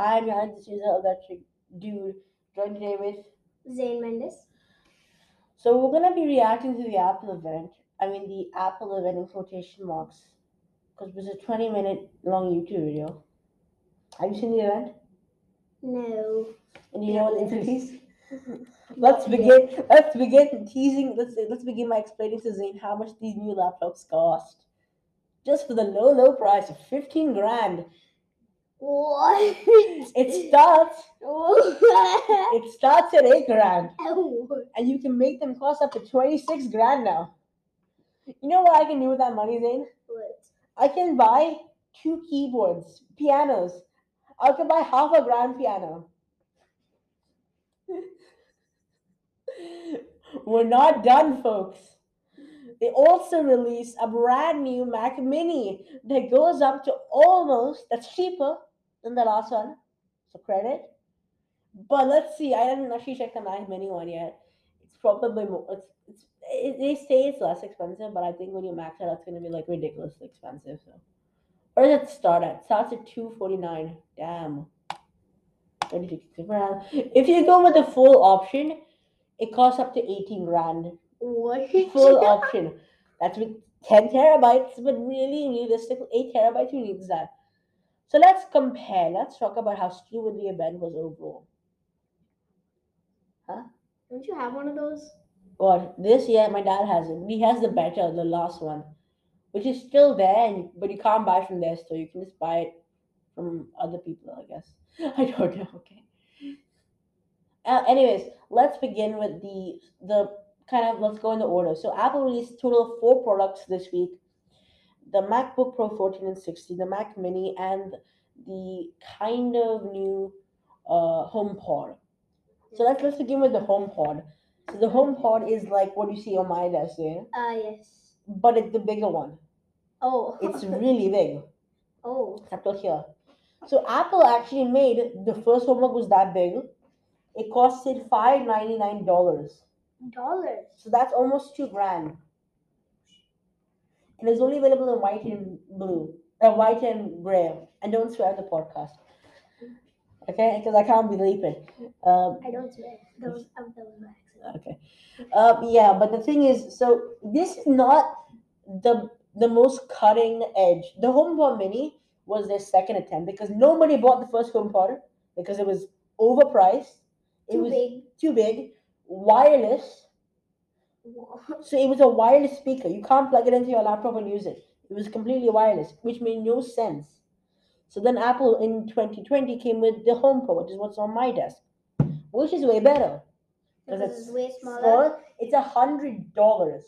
guys, I'm Johannes, this is the electric dude. Joined today with. Zayne Mendes. So we're gonna be reacting to the Apple event. I mean the Apple event in quotation marks, because it was a 20 minute long YouTube video. Have you seen the event? No. And you know what is? Let's begin. Let's begin teasing. Let's let's begin by explaining to Zayne how much these new laptops cost. Just for the low, low price of 15 grand. What? It starts. It starts at 8 grand. And you can make them cost up to 26 grand now. You know what I can do with that money, Zayne? What? I can buy two keyboards, pianos. I can buy half a grand piano. We're not done, folks. They also released a brand new Mac Mini that goes up to almost, that's cheaper than the last one. So credit. But let's see. I haven't actually checked the Mac Mini one yet. It's probably more. It's, it's it, they say it's less expensive, but I think when you max it out, it's gonna be like ridiculously expensive. So, or does it start at? It starts at two forty nine. Damn. 36 grand. If you go with the full option, it costs up to 18 grand. What? Full option. That's with 10 terabytes, but really, realistically, 8 terabytes, who needs that? So let's compare. Let's talk about how stupid the event was overall. Huh? Don't you have one of those? What this? year my dad has it. He has the better, the last one, which is still there, and but you can't buy from their store. You can just buy it from other people, I guess. I don't know. Okay. Uh, anyways, let's begin with the the kind of let's go in the order. So Apple released a total of four products this week: the MacBook Pro 14 and 16, the Mac Mini, and the kind of new uh, HomePod. So let's let's begin with the HomePod. So the HomePod is like what you see on my desk there, Uh, yes. but it's the bigger one. Oh. It's really big. oh. Except for here. So Apple actually made the first HomePod was that big. It costed five ninety nine dollars. Dollars. So that's almost two grand. And it's only available in white and blue, uh, white and gray. And don't swear on the podcast, okay? Because I can't believe it. Um, I don't swear. Was, that was accident. Okay. Um, yeah, but the thing is, so this is not the the most cutting edge. The HomePod Mini was their second attempt because nobody bought the first HomePod because it was overpriced. It Too was big. too big, wireless. So it was a wireless speaker. You can't plug it into your laptop and use it. It was completely wireless, which made no sense. So then Apple in 2020 came with the HomePod, which is what's on my desk, which is way better. Because it's way smaller. Smaller, it's a hundred dollars,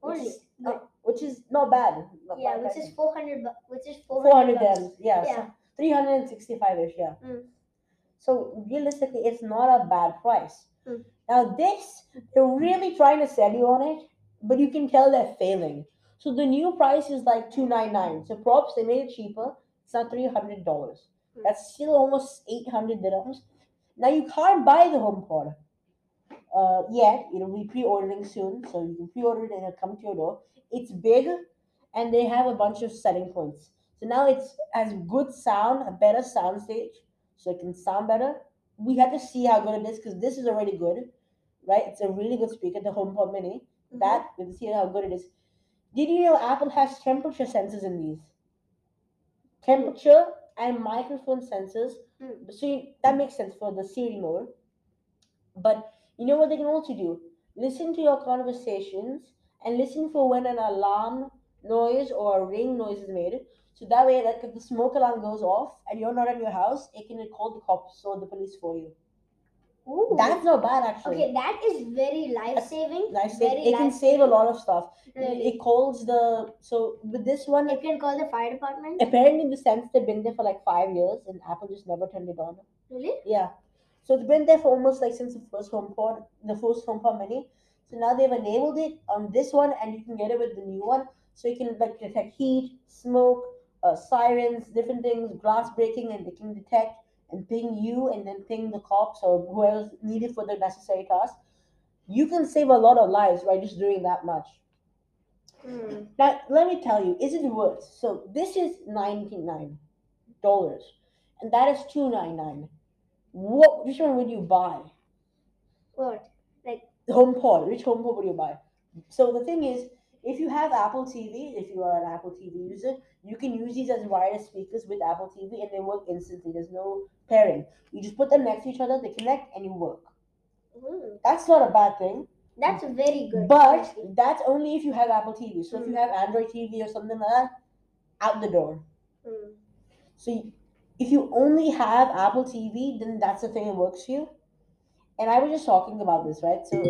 which Only. is uh, which is not bad. Not yeah, bad, which is 400 which is 400 four hundred bucks. dirhams. Yeah, Yeah. three hundred and sixty-five ish. Yeah. Mm. So realistically, it's not a bad price. Mm. Now this, they're really trying to sell you on it, but you can tell they're failing. So the new price is like two nine nine. So props, they made it cheaper. It's not three hundred dollars. Mm. That's still almost eight hundred dirhams. Now you can't buy the HomePod uh, yet. It'll be pre-ordering soon, so you can pre-order it and it'll come to your door. It's big, and they have a bunch of selling points. So now it's has good sound, a better sound stage, so it can sound better. We have to see how good it is because this is already good, right? It's a really good speaker, the HomePod Mini. Mhm. That we will see how good it is. Did you know Apple has temperature sensors in these? Temperature and microphone sensors. Mm. So you, that makes sense for the Siri mode. But you know what they can also do? Listen to your conversations and listen for when an alarm noise or a ring noise is made. So that way, like if the smoke alarm goes off and you're not in your house, it can call the cops or the police for you. Ooh. That's not bad actually. okay, that is very life saving. Very It, it can save a lot of stuff. Really. It calls the so with this one. It can call the fire department. Apparently, the sense they've been there for like five years, and Apple just never turned it on. Really? Yeah. So it's been there for almost like since the first HomePod, the first HomePod Mini. So now they've enabled it on this one, and you can get it with the new one. So you can like detect heat, smoke, uh, sirens, different things, glass breaking, and they can detect and ping you, and then ping the cops or whoever's needed for the necessary task. You can save a lot of lives by just doing that much. Hmm. Now, let me tell you, is it worth? So this is ninety nine dollars, and that is two ninety nine. What? Which one would you buy? What? Like HomePod. Which HomePod would you buy? So the thing is, if you have Apple TV, if you are an Apple TV user, you can use these as wireless speakers with Apple TV, and they work instantly. There's no pairing. You just put them next to each other, they connect, and you work. Mm, That's not a bad thing. that's very good. But that's only if you have Apple TV. So if you have Android TV or something like that, out the door. Mm. So if you only have Apple TV, then that's the thing that works for you. And I was just talking about this, right? So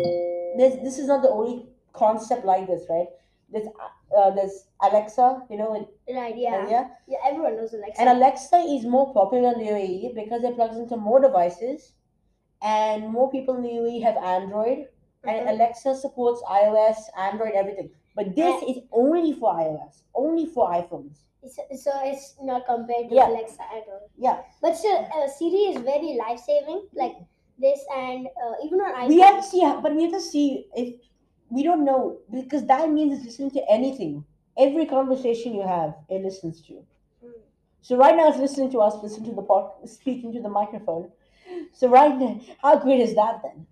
this this is not the only concept like this, right? There's uh, there's Alexa, you know, in Right, yeah. yeah. Yeah, everyone knows Alexa. And Alexa is more popular in the UAE because it plugs into more devices, and more people in the UAE have Android, and Mhm. Alexa supports iOS, Android, everything. But this is only for iOS, only for iPhones. so, so it's not compared to Yeah. Alexa at all. Yeah. But still, uh, Siri is very life saving. Like this, and uh, even on iPhone. We have to see, but we have to see if we don't know because that means it's listening to anything. Every conversation you have, it listens to. Mm. So right now it's listening to us, listening to the pod, speaking to the microphone. So right now, how great is that then?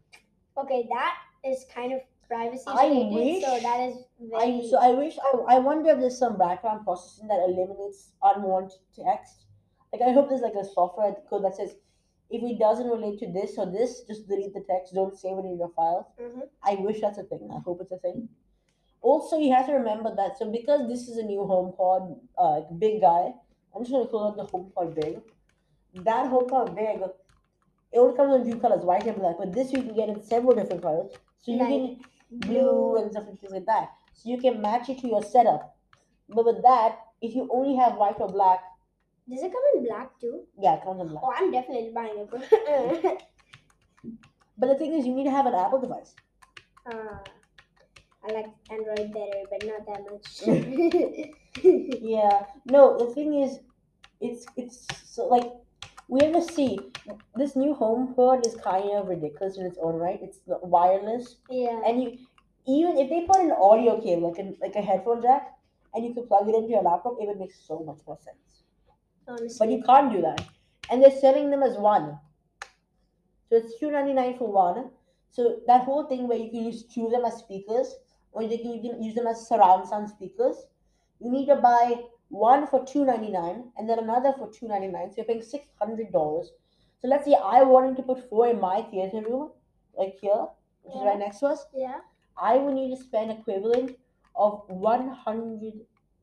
Okay, that is kind of privacy I related. So wish- that is I so I wish I, I wonder if there's some background processing that eliminates unwanted text. Like I hope there's like a software code that says if it doesn't relate to this or this, just delete the text. Don't save it in your files. Mhm. I wish that's a thing. I hope it's a thing. Also, you have to remember that. So because this is a new HomePod, uh, big guy, I'm just gonna call it the HomePod Big. That HomePod Big, it only comes in two colors, white and black. But this you can get in several different colors. So you Like can blue and stuff and things like that. So you can match it to your setup. But with that, if you only have white or black, Does it come in black too? yeah, it comes in black. Oh, I'm definitely buying it. But the thing is, you need to have an Apple device. uh, I like Android better, but not that much. Yeah. No, the thing is, it's it's so like we have to see this new home HomePod is kind of ridiculous in its own right. It's wireless, yeah. and you even if they put an audio cable like a like a headphone jack, and you could plug it into your laptop, it would make so much more sense. Honestly. But you can't do that, and they're selling them as one. So it's two ninety nine for one. So that whole thing where you can use two of them as speakers, or you can, use them as surround sound speakers. You need to buy one for two ninety nine, and then another for two ninety nine. So you're paying six hundred dollars. So let's say I wanted to put four in my theater room, like here, which is right next to us. yeah. I would need to spend equivalent of one hundred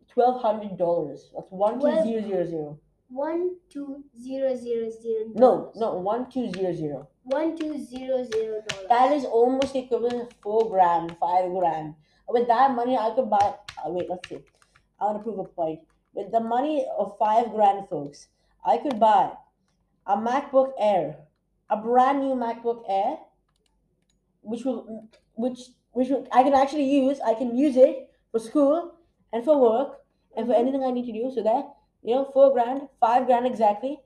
twelve hundred dollars. That's one two zero zero zero. One two zero zero zero. No, no, one two zero zero. One two zero zero dollars. That is almost equivalent to four grand, five grand. With that money, I could buy. Uh, wait, let's see. I want to prove a point. With the money of five grand, folks, I could buy a MacBook Air, a brand new MacBook Air, which will, which, which will, I can actually use. I can use it for school and for work and for Mhm. anything I need to do. So that you know, four grand, five grand exactly.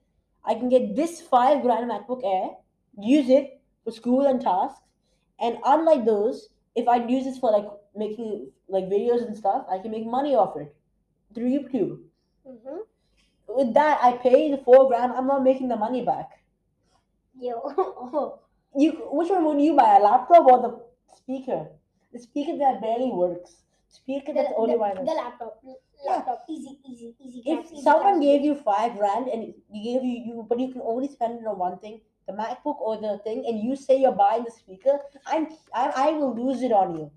I can get this five grand MacBook Air, use it for school and tasks. And unlike those, if I use this for like making like videos and stuff, I can make money off it through YouTube. Mm-hmm. With that, I pay the four grand. I'm not making the money back. Yo. Oh. You, which one would you buy, a laptop or the speaker? The speaker that barely works. Speaker The, that's only the, wireless. the laptop. Laptop. Easy, easy, easy. if easy someone gave you five rand and he gave you, you but you can only spend it on one thing the macbook or the thing and you say you're buying the speaker i'm i, I will lose it on you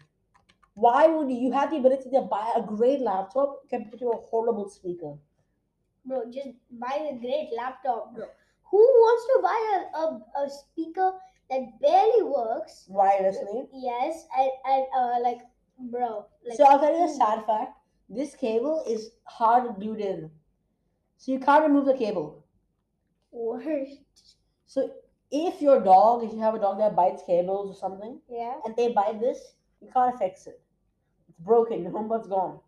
why would you, you have the ability to buy a great laptop compared to a horrible speaker bro, just buy a great laptop, bro. Who wants to buy a, a, a speaker that barely works? wirelessly Yes, and, and uh, like, bro, like. so i'll tell you a sad fact this cable is hard glued in so you can't remove the cable Worst. so if your dog if you have a dog that bites cables or something Yeah. and they bite this, you can't fix it. It's broken. The HomePod's gone.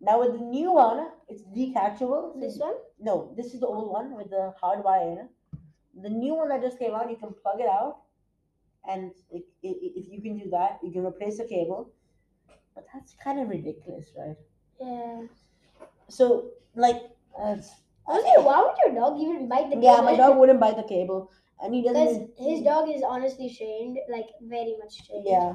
Now with the new one, it's detachable. This one? No, this is the old one with the hard wire in it. The new one that just came out, you can plug it out, and it, it, if you can do that, you can replace the cable. But that's kind of ridiculous, right? Yeah. So, like, uh, Honestly, why would your dog even bite the Yeah, my dog wouldn't bite the cable, and he doesn't. Because his dog is honestly trained, like very much trained. Yeah.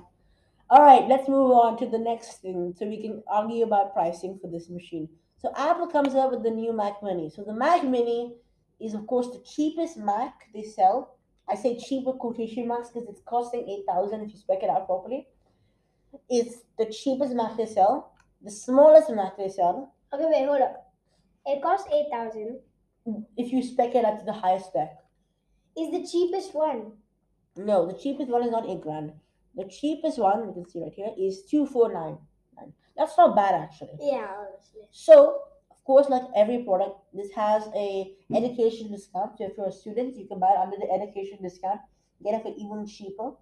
All right, let's move on to the next thing so we can argue about pricing for this machine. So Apple comes up with the new Mac Mini. So the Mac Mini is of course the cheapest Mac they sell. I say cheaper quotation marks because it's costing eight thousand if you spec it out properly. It's the cheapest Mac they sell, the smallest Mac they sell. Okay, wait, hold up. It costs eight thousand. If you spec it out to the highest spec. Is the cheapest one. No, the cheapest one is not eight grand. The cheapest one you can see right here is two four nine. That's not bad actually. Yeah, honestly. So, of course, like every product, this has a education discount. So if you're a student, you can buy it under the education discount, get it for even cheaper.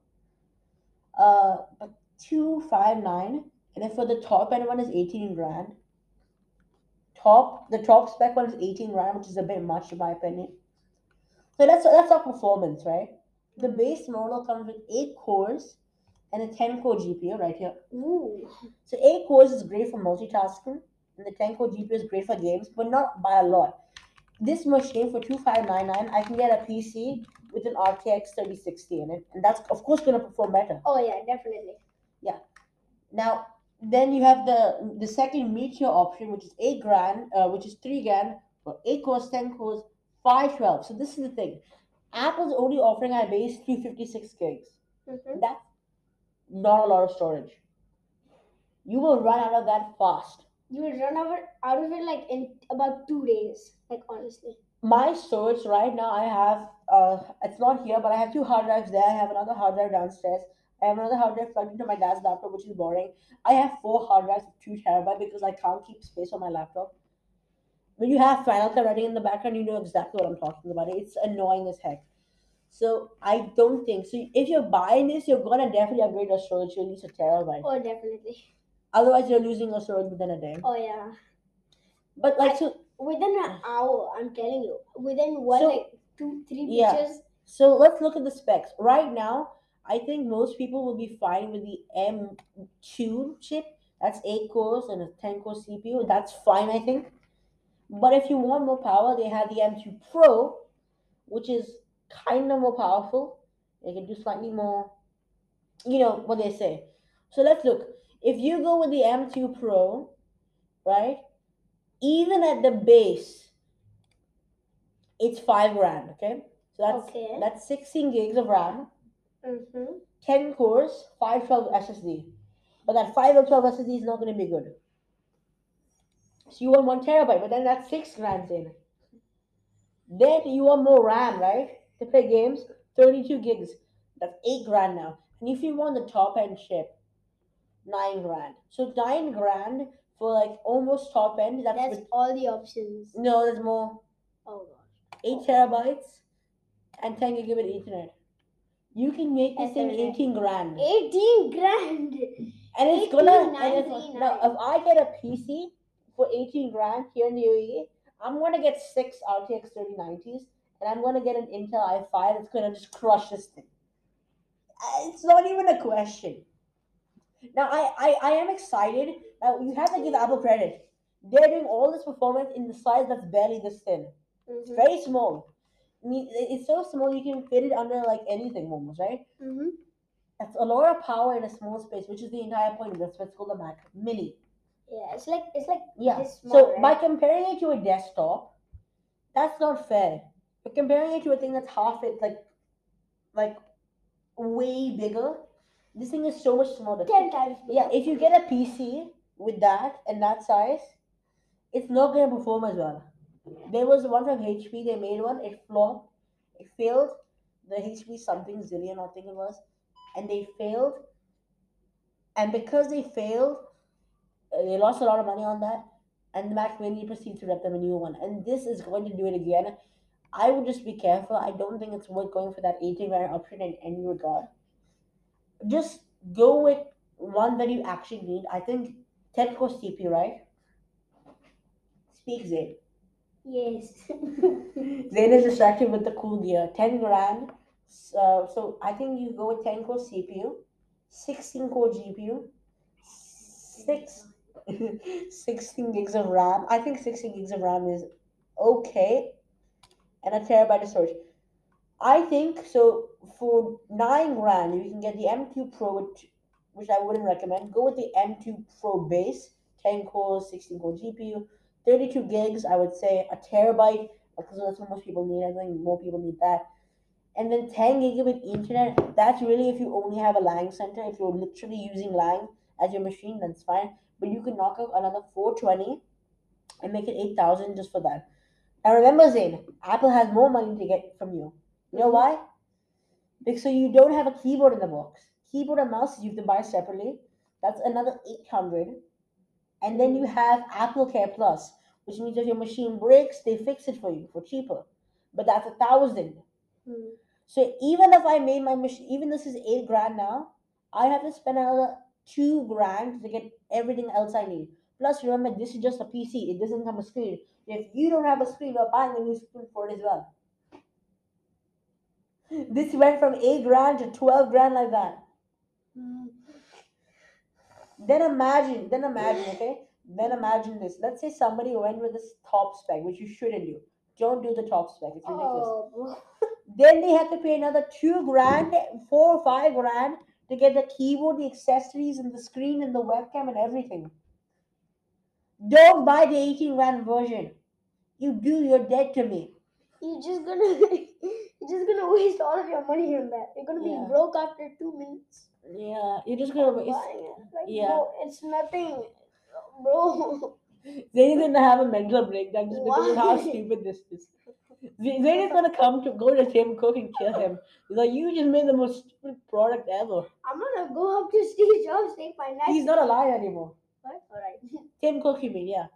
Uh, but two five nine, and then for the top end one is eighteen grand. Top the top spec one is eighteen grand, which is a bit much in my opinion. So that's that's our performance, right? The base model comes with eight cores and a ten core GPU right here. Ooh. So eight cores is great for multitasking, and the 10 core GPU is great for games, but not by a lot. This machine for 2599, I can get a PC with an RTX 3060 in it, and that's of course gonna perform better. Oh yeah, definitely. Now, then you have the the second Meteor option, which is eight grand, uh, which is three grand for eight cores, 10 cores, 512. So this is the thing. Apple's only offering at base 356 gigs. hmm That's not a lot of storage. You will run out of that fast. You will run out out of it like in about two days. Like honestly. my storage right now i have uh it's not here but i have two hard drives there i have another hard drive downstairs i have another hard drive plugged into my dad's laptop which is boring i have four hard drives of two terabyte because i can't keep space on my laptop when you have final cut running in the background you know exactly what i'm talking about it's annoying as heck so i don't think so if you're buying this you're gonna definitely upgrade your storage to at least a terabyte Oh definitely. otherwise you're losing your storage within a day Oh yeah. but like so Within an hour, I'm telling you. Within what So- like two, three Yeah. So let's look at the specs. Right now, I think most people will be fine with the M2 chip. That's 8 cores and a 10 core CPU. That's fine, I think. But if you want more power, they have the M2 Pro, which is kind of more powerful. They can do slightly more, you know, what they say. So let's look. If you go with the M2 Pro, right, even at the base, it's 5 grand, okay? So that's Okay. that's 16 gigs of RAM, Mm-hmm. 10 cores, 512 SSD. But that 512 SSD is not going to be good. So you want one terabyte, but then that's six grand in. Then you want more RAM, right? To play games, 32 gigs. That's eight grand now. And if you want the top end chip, nine grand. So nine grand for like almost top end. That's, That's with- all the options. no, there's more. Oh gosh. Eight terabytes and 10 gigabit Ethernet. You can make this thing 18 grand. 18 grand. And it's gonna. And it's, 18,939. now, if I get a PC for 18 grand here in the UAE, I'm gonna get six RTX 3090s, and I'm gonna get an Intel i5 that's gonna just crush this thing. Uh, It's not even a question. Now, I, I, I am excited. Now, you have to give Apple credit. They're doing all this performance in the size that's barely this thin. It's Mhm. very small. I mean, it- it's so small you can fit it under like anything almost, right? Mhm. That's a lot of power in a small space, which is the entire point of this. What's called the Mac Mini. Yeah, it's like it's like Yeah. This so small, by comparing it to a desktop, that's not fair. But comparing it to a thing that's half it, like, like way bigger, this thing is so much smaller. 10 times. Yeah, if you get a PC with that and that size, it's not gonna perform as well. There was one from HP. They made one. It flopped. It failed. The HP something zillion, I think it was, and they failed. And because they failed, uh, they lost a lot of money on that. And Mac Mini proceeded to rep them a new one. And this is going to do it again. I would just be careful. I don't think it's worth going for that 18 grand option in any regard. Just go with one that you actually need. I think 10 core CPU, right? Speak Zayne. Yes. Zayne is distracted with the cool gear. 10 grand. So, so I think you go with 10 core CPU, 16 core GPU, 6, 16 gigs of RAM. I think 16 gigs of RAM is okay, and a terabyte of storage. I think so. For nine grand, you can get the M2 Pro, which, which I wouldn't recommend. Go with the M2 Pro base, 10 cores, 16 core GPU, 32 gigs. I would say a terabyte because that's what most people need. I think more people need that. And then 10 gigabit internet, That's really if you only have a LAN center. If you're literally using LAN as your machine, that's fine. But you can knock out another 420 and make it 8,000 just for that. Now remember, Zayne, Apple has more money to get from you. You know mm-hmm. why? Because so you don't have a keyboard in the box. Keyboard and mouse you have to buy separately. That's another 800. And then you have Apple Care Plus, which means if your machine breaks, they fix it for you for cheaper. But that's a thousand. Hmm. So even if I made my machine, even this is eight grand now, I have to spend another two grand to get everything else I need. Plus, remember, this is just a PC. It doesn't have a screen. If you don't have a screen, you're buying a new screen for it as well. This went from eight grand to twelve grand like that. Hmm. Then imagine, then imagine, okay? Then imagine this. Let's say somebody went with this top spec, which you shouldn't do. Don't do the top spec. It's ridiculous. Oh. Then they have to pay another two grand, four or five grand to get the keyboard, the accessories, and the screen, and the webcam, and everything. Don't buy the 18 grand version. You do, you're dead to me. You're just gonna just gonna waste all of your money on that. You're gonna be Yeah. broke after two minutes. Yeah, you're just gonna waste. Like, yeah. bro, it's nothing, bro. Zayne is gonna have a mental breakdown just because of how stupid this is. Zayne is gonna come to go to Tim Cook and kill him. He's like, you just made the most stupid product ever. I'm gonna go up to Steve Jobs, take my knife. He's not alive anymore. What? Alright. Tim Cook, you mean? Yeah.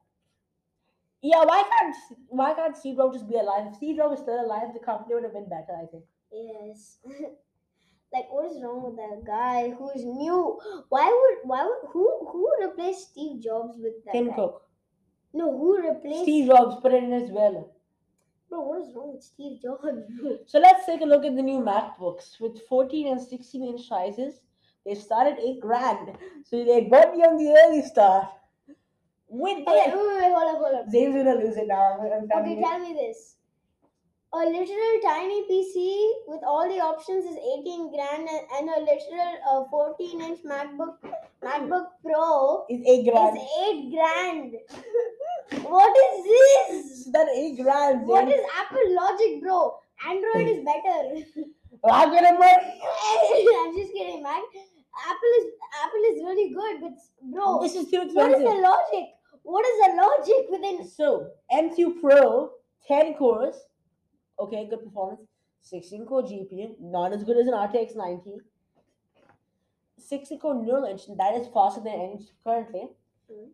Yeah. Why can't why can't Steve just be alive? If Steve Jobs was still alive, the company would have been better. I think. yes. like, what is wrong with that guy who's new? Why would why would who who would replace Steve Jobs with that Tim guy? Cook. No, who replaced Steve Jobs put it in his will. Bro, what is wrong with Steve Jobs. So let's take a look at the new MacBooks with 14 and 16 inch sizes. They started eight grand, so they got me on the early start. With Okay, wait, wait, wait, hold up, hold up. Zayne's gonna lose it now. I'm- I'm Okay, tell me this. A literal tiny PC with all the options is 18 grand and, a literal uh, 14 inch MacBook MacBook Pro It's eight grand. is 8 grand. What is this? That eight grand. What Zayne. is Apple Logic, bro? Android is better. I'm gonna. I'm just kidding, man. Apple is Apple is really good, but bro, This is too expensive. what is the logic? What is the logic within? So M2 Pro, 10 cores, okay, good performance. 16 core GPU, not as good as an RTX 90. 60 core neural engine, that is faster than any currently. Mm.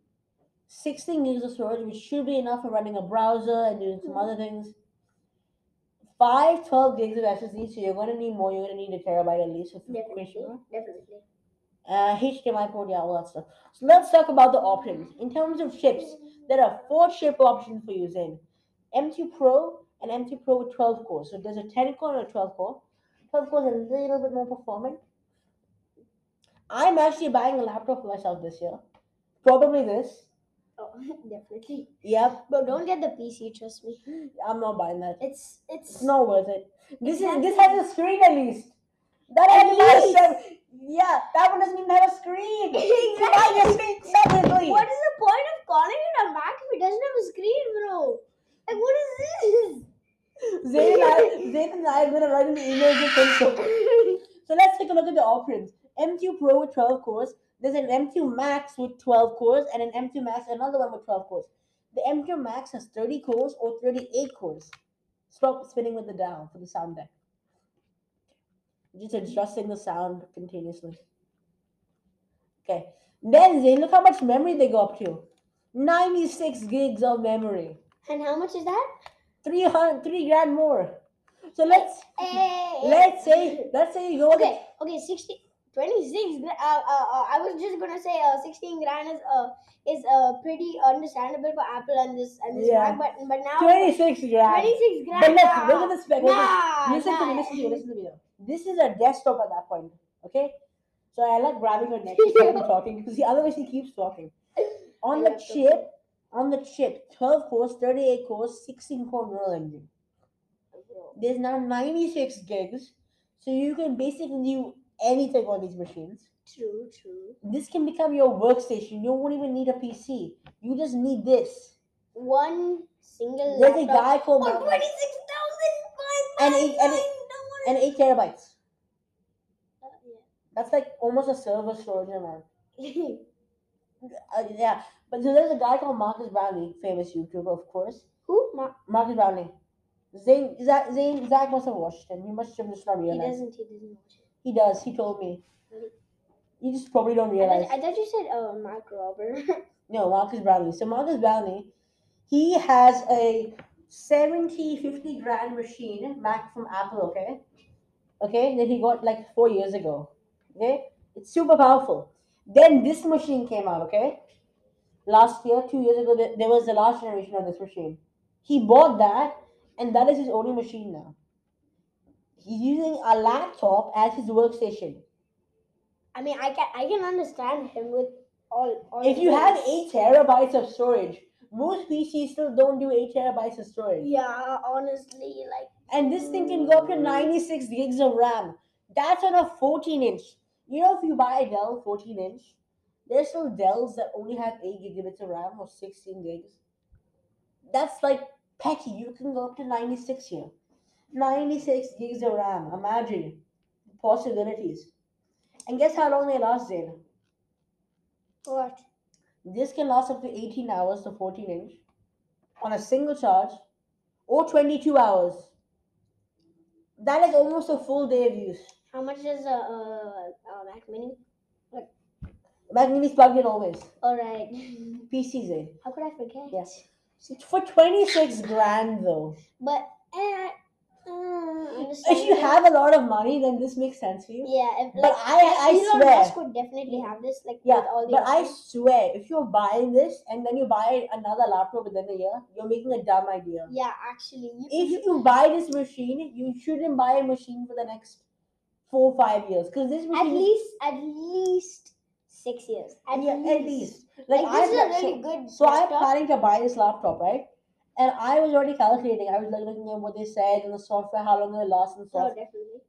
16 gigs of storage, which should be enough for running a browser and doing some Mm. other things. 5 12 gigs of SSD, so you're going to need more. You're going to need a terabyte at least. Definitely, definitely. Uh, HDMI port, yeah, all that stuff. So let's talk about the options. In terms of chips, there are four chip options for using M2 Pro and M2 Pro with 12 cores. So there's a 10 core and a 12 core. 12 core is a little bit more performant. I'm actually buying a laptop for myself this year. Probably this. Oh, definitely. Yep. Bro, don't get the PC. Trust me. I'm not buying that. It's it's. It's not worth it. This is this has a screen at least. That At least. Yeah, that one doesn't even have a screen. Buy screen separately. What is the point of calling it a Mac if it doesn't have a screen, bro? Like, what is this? Zayne and I, Zayne and I are gonna write an email to Tim So let's take a look at the options. M2 Pro with 12 cores. There's an M2 Max with 12 cores and an M2 Max, another one with 12 cores. The M2 Max has 30 cores or 38 cores. Stop spinning with the dial for the sound deck. Just adjusting the sound continuously. Okay. Then look how much memory they go up to. 96 gigs of memory. and how much is that? 300, 3 grand more. So let's Hey, let's say let's say you go Okay, okay, 60, 26. gra- Uh, uh, uh, I was just gonna say, uh, 16 grand is uh is uh pretty understandable for Apple and this and this Yeah. But but now 26 grand. 26 grand. But look, nah, look at the spec. look at- Nah, listen to me, listen to me, listen to me. Though. This is a desktop at that point, okay? So I like grabbing her neck stop me talking because otherwise he keeps talking. On the laptop. chip, on the chip, 12 cores, 38 cores, 16 core neural engine. There's now 96 gigs, so you can basically do anything on these machines. True, true. This can become your workstation. You won't even need a PC. You just need this. One single There's a guy called for Mark- twenty six thousand And eight- and eight- and 8 terabytes. That's like almost a server storage amount. Uh, yeah, but so there's a guy called Marques Brownlee, famous YouTuber, of course. Who? Ma- Marques Brownlee. Zayne, Zach, Zayne, Zach must have watched him. He must have just not he realized. doesn't. He doesn't watch it. He does. He told me. Really? You just probably don't I realize. thought, I thought you said "Oh, Mark Rober. No, Marques Brownlee. So Marques Brownlee, he has a 70, 50 grand machine, Mac from Apple, okay? Okay, that he got like four years ago. Okay? It's super powerful. Then this machine came out, okay? Last year, two years ago, there was the last generation of this machine. He bought that, and that is his only machine now. He's using a laptop as his workstation. I mean, I can I can understand him with all. all If you those. have eight terabytes of storage, most PCs still don't do eight terabytes of storage. Yeah, honestly, like And this thing can go up to 96 gigs of RAM. That's on a 14 inch. You know, if you buy a Dell 14 inch, there's still Dells that only have 8 gigabits of RAM or 16 gigs. That's like petty. You can go up to 96 here. 96 gigs of RAM. Imagine possibilities. And guess how long they last, Zayne? what? This can last up to 18 hours to 14 inch on a single charge or 22 hours. That is almost a full day of use. How much is a uh, uh, Mac Mini? Mac Mini's plugged in always. All right. PCs in. How could I forget? Yes. For 26 grand though. But eh, If you have a lot of money, then this makes sense for you. yeah, if, But like, I- I Elon swear- Musk would definitely have this. Like Yeah, with all the But I swear, if you're buying this and then you buy another laptop within a year, you're making a dumb idea. yeah, actually, you, if you, you buy this machine, you shouldn't buy a machine for the next four five years because this machine at least at least six years. At yeah, least. at least Like, like, this is I'm a really so, good. so I'm planning to buy this laptop right, and I was already calculating. I was like looking at what they said and the software, how long it last and Oh, stuff. definitely.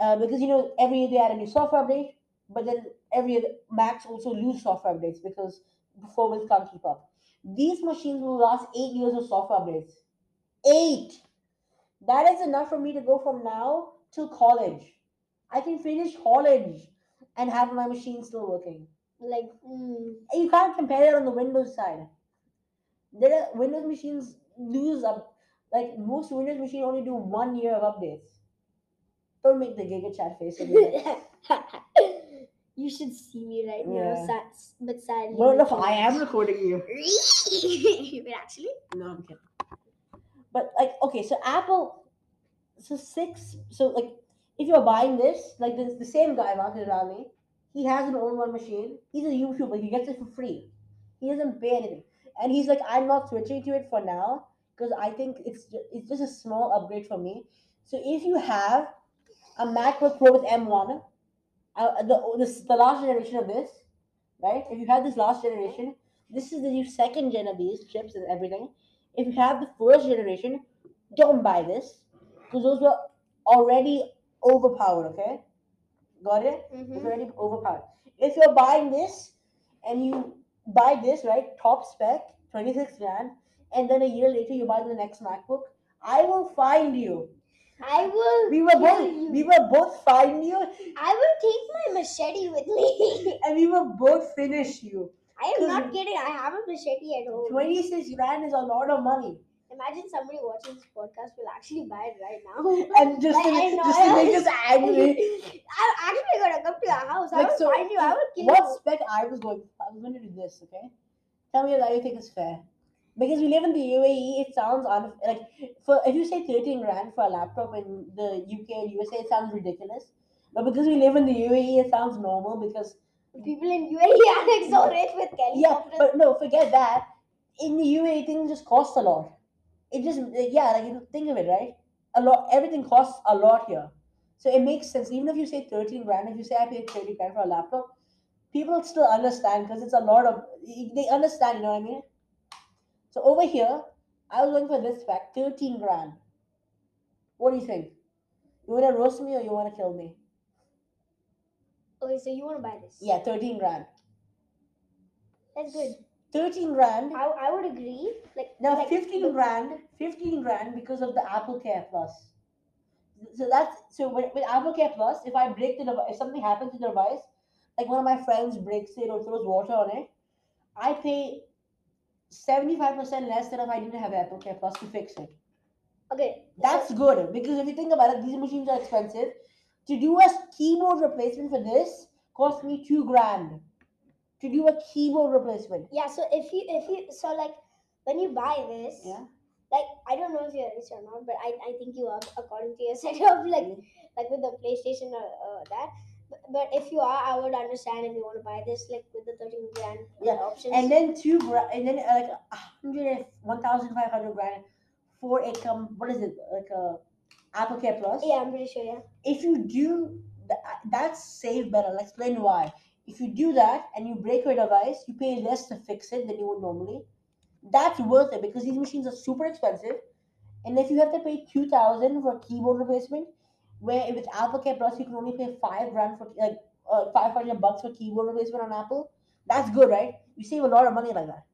Uh, because you know every year they add a new software update, but then every year Macs also lose software updates because performance can't keep up. These machines will last eight years of software updates. Eight. That is enough for me to go from now till college. I can finish college and have my machine still working. Like, mm, you can't compare it on the Windows side. There are Windows machines lose up like most Windows machines only do one year of updates. Don't make the Gigachad face. you should see me right Yeah. now. Sad, but sadly. Well, enough, I am recording you. Wait, actually. No, I'm kidding. But like, okay, so Apple, so six, so like, if you're buying this, like this, the same guy, Marcus Rami, he has an own one machine. He's a YouTuber. He gets it for free. He doesn't pay anything, and he's like, I'm not switching to it for now because I think it's just, it's just a small upgrade for me. So if you have a MacBook Pro with M1, uh, the, the the last generation of this, right? If you have this last generation, this is the new second gen of these chips and everything. If you have the first generation, don't buy this because those were already overpowered. Okay, got it? It's Mhm. already overpowered. If you're buying this and you buy this right, top spec, twenty six grand, and then a year later you buy the next MacBook, I will find you. I will. We were both you. we will both find you, I will take my machete with me. and we will both finish you. I am not kidding. I have a machete at home. Twenty six grand is a lot of money, Imagine somebody watching this podcast will actually buy it right now. and just Like, I know, just to make I- us angry. I'm actually gonna come to your house. I Like, will so, find you. I will kill what you. spec I was going? I was going to do this. Okay, tell me that you think is fair. Because we live in the UAE, it sounds un- like for if you say thirteen grand for a laptop in the UK and USA, it sounds ridiculous. But because we live in the UAE, it sounds normal. Because People in UAE are rich with yeah, but no, forget that. In the UAE, things just cost a lot. It just yeah, like you think of it, right? A lot. Everything costs a lot here, so it makes sense. Even if you say thirteen grand, if you say I paid thirty grand for a laptop, people still understand because it's a lot of. They understand, you know what I mean? So over here, I was going for this spec, 13 grand. What do you think? You want to roast me or you want to kill me? Okay, so you want to buy this? Yeah, 13 grand. That's good. 13 grand. I, I would agree. Like Now like, 15 the- grand, 15 grand because of the Apple Care Plus. So that's so with, with Apple Care Plus, if I break the device, if something happens to the device, like one of my friends breaks it or throws water on it, I pay 75% less than if I didn't have Apple Care Plus to fix it. Okay. so- That's good because if you think about it, these machines are expensive. To do a keyboard replacement for this cost me two grand. To do a keyboard replacement. yeah. So if you if you so like when you buy this, Yeah. like I don't know if you're rich or not, but I, I think you are according to your setup, like Mm. like with the PlayStation or uh, that. But, if you are, I would understand if you want to buy this like with the thirteen grand Yeah, options. and then two grand, and then uh, like a hundred, one thousand five hundred grand for a com. What is it like a Apple Care Plus? yeah, I'm pretty sure. Yeah. If you do that, that's save better. I'll explain why. If you do that and you break your device, you pay less to fix it than you would normally. That's worth it because these machines are super expensive, and if you have to pay two thousand for a keyboard replacement, where with Apple Care Plus you can only pay five grand for like uh, five hundred bucks for keyboard replacement on Apple, that's good, right? You save a lot of money like that.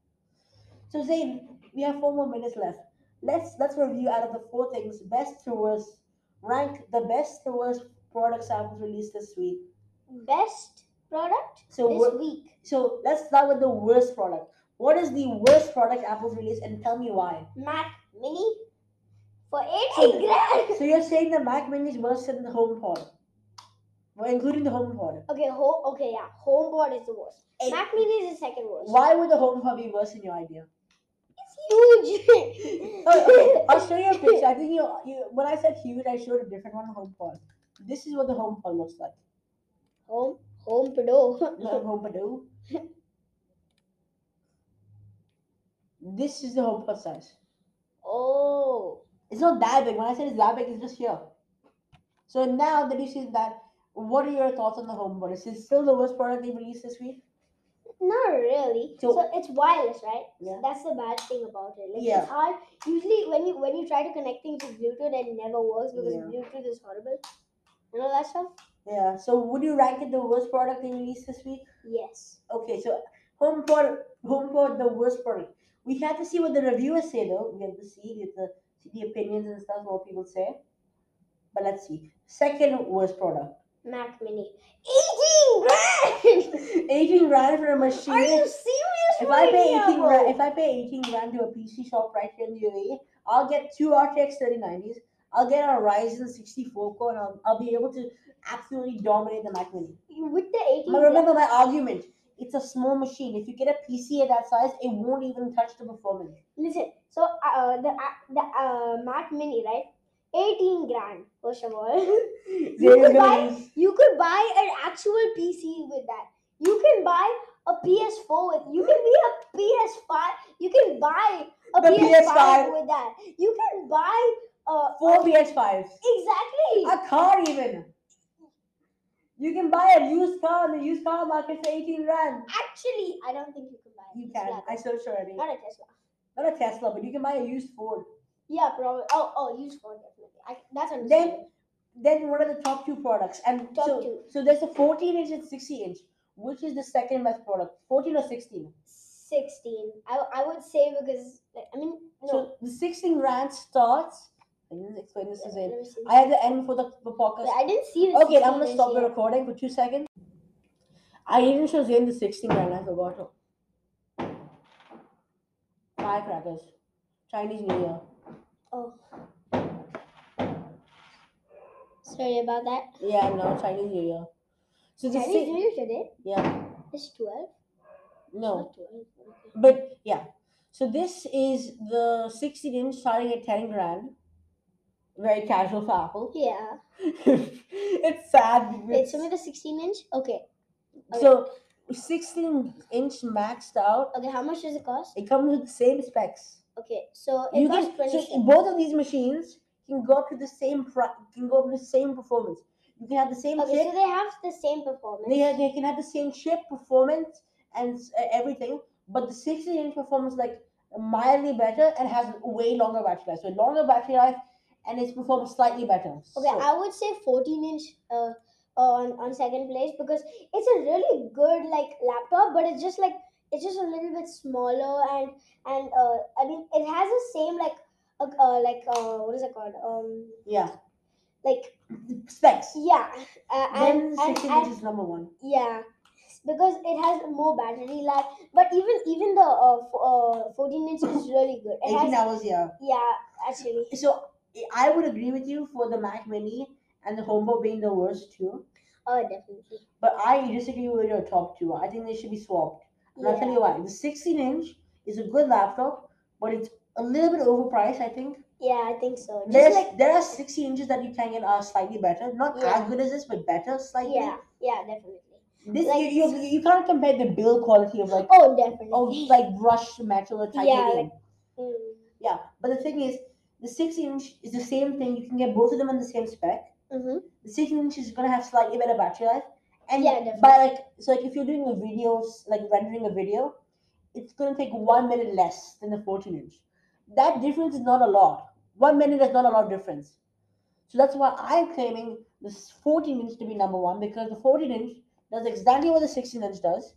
So Zayne, we have four more minutes left. Let's let's review out of the four things best to worst. Rank the best to worst products Apple's released this week. Best product So this wor- week. so let's start with the worst product. What is the worst product Apple's released, and tell me why? Mac Mini for So- eighty oh. grand. So you're saying the Mac Mini is worse than the HomePod, well, including the HomePod. Okay, home. Okay, yeah, HomePod is the worst. Hey, Mac Mini is the second worst. why would the HomePod be worse in your idea? It's huge. Oh, okay, I'll show you a picture. I think you, you when I said huge, I showed a different one. HomePod. This is what the HomePod looks like. Home, home Pedo. Not HomePod. This is the HomePod size. oh, It's not that big. When I said it's that big, it's just here. So now that you see that, what are your thoughts on the HomePod? Is it still the worst product they released this week? not really. So- So, it's wireless, right? Yeah. That's the bad thing about it. Like Yeah. it's hard. Usually, when you when you try to connect things with Bluetooth, it never works because Yeah. Bluetooth is horrible. You know that stuff? Yeah. So would you rank it the worst product they released this week? Yes. Okay. So HomePod, HomePod, the worst product. We have to see what the reviewers say though. We have to see get the see the opinions and stuff what people say. But let's see. Second worst product. Mac Mini. Eighteen grand. 18 grand for a machine. Are you serious? If I pay 18 grand, if I pay 18 grand to a PC shop right here in the UAE, I'll get two RTX 3090s. I'll get a Ryzen 64 core, and I'll, I'll be able to absolutely dominate the Mac Mini. with the eighteen. But remember my argument. It's a small machine. If you get a PC at that size, it won't even touch the performance. Listen, so uh, the uh, the uh, Mac Mini, right? Eighteen grand. First of all, you could buy you could buy an actual PC with that. You can buy a PS4 with. You can be a PS5. You can buy a The PS5, PS5. with that. You can buy uh Four PS5s. exactly. A car even. You can buy a used car in the used car market for 18 grand. Actually, I don't think you can buy. a You can. I searched already. Not a Tesla. Not a Tesla, but you can buy a used Ford. Yeah, probably. Oh, oh, used phone definitely. I, that's Then understandable. then what are the top two products? And Top so, two. so there's a 14 inch and 60 inch. Which is the second best product? 14 or 16? 16. I, I would say because like, I mean no. So the 16 rand starts. I didn't explain this to Let Zayne. I have the end for the, the podcast. I didn't see the Okay, I'm gonna stop the recording for two seconds. I didn't show Zayne the 16 rand. I forgot. Firecrackers. Chinese New Year. Oh. Sorry about that. Yeah, no, Chinese New Year. So the Chinese si- New Year today? yeah, It's 12? no, Not 12. But yeah. So this is the 16 inch starting at 10 grand. Very casual for Apple. Yeah. it's sad. Wait, me the 16 inch? Okay. so 16 inch maxed out. Okay, how much does it cost? It comes with the same specs. Okay, so it You costs can 20 so both of these machines can go up to the same pri- can go up to the same performance. You can have the same Okay, chip. so they have the same performance. They, have, they can have the same chip performance and uh, everything, but the 16 inch performance, like mildly better and has way longer battery life. So longer battery life and it's performed slightly better. Okay, So- I would say 14 inch uh, on on second place because it's a really good like laptop, but it's just like it's just a little bit smaller and and uh, I mean it has the same like uh, uh, like uh, what is it called um yeah, like specs. yeah uh, Then and, and, 16 and inch is number one. yeah because it has more battery life but even even the uh, f- uh 14 inch is really good it 18 has hours, yeah. yeah actually So I would agree with you for the Mac Mini and the HomePod being the worst too. oh definitely But I disagree with your top two. I think they should be swapped. And I'll tell you why. The 16 inch is a good laptop, but it's a little bit overpriced, I think. yeah i think so just There's, like there are 16 inches that you can get are slightly better. Not Yeah. as good as this, but better slightly. yeah yeah definitely This Like- you, you, you can't compare the build quality of like oh definitely of like brushed metal or Yeah, titanium. Mm. yeah, but the thing is, the 16 inch is the same thing. You can get both of them on the same spec. Mm-hmm. The 16 inch is gonna have slightly better battery life. And Yeah, by definitely. like so like if you're doing a video like rendering a video, it's gonna take one minute less than the 14 inch. That difference is not a lot. One minute is not a lot of difference. So that's why I'm claiming this 14 inch to be number one because the 14 inch does exactly what the 16 inch does.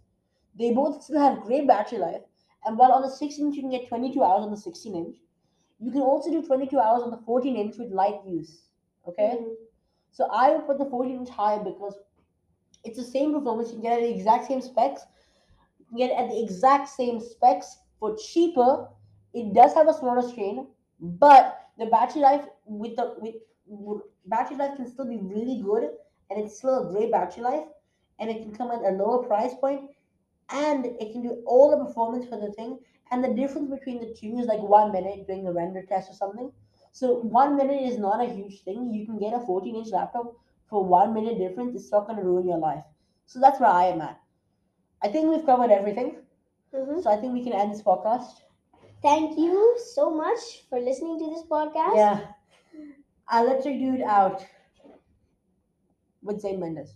They both still have great battery life. And while on the 16 inch you can get 22 hours on the 16 inch, you can also do 22 hours on the 14 inch with light use. Okay? Mhm. So I would put the 14 inch higher because it's the same performance. You can get at the exact same specs. You can get at the exact same specs for cheaper. It does have a smaller screen, but the battery life with the with, with battery life can still be really good, and it's still a great battery life, and it can come at a lower price point, and it can do all the performance for the thing. And the difference between the two is like one minute doing a render test or something. So one minute is not a huge thing. You can get a 14 inch laptop for one minute difference. It's not going to ruin your life. So that's where I am at. I think we've covered everything. Mhm. So I think we can end this podcast. Thank you so much for listening to this podcast. Yeah. I'll let you do it out with Zayne Mendes.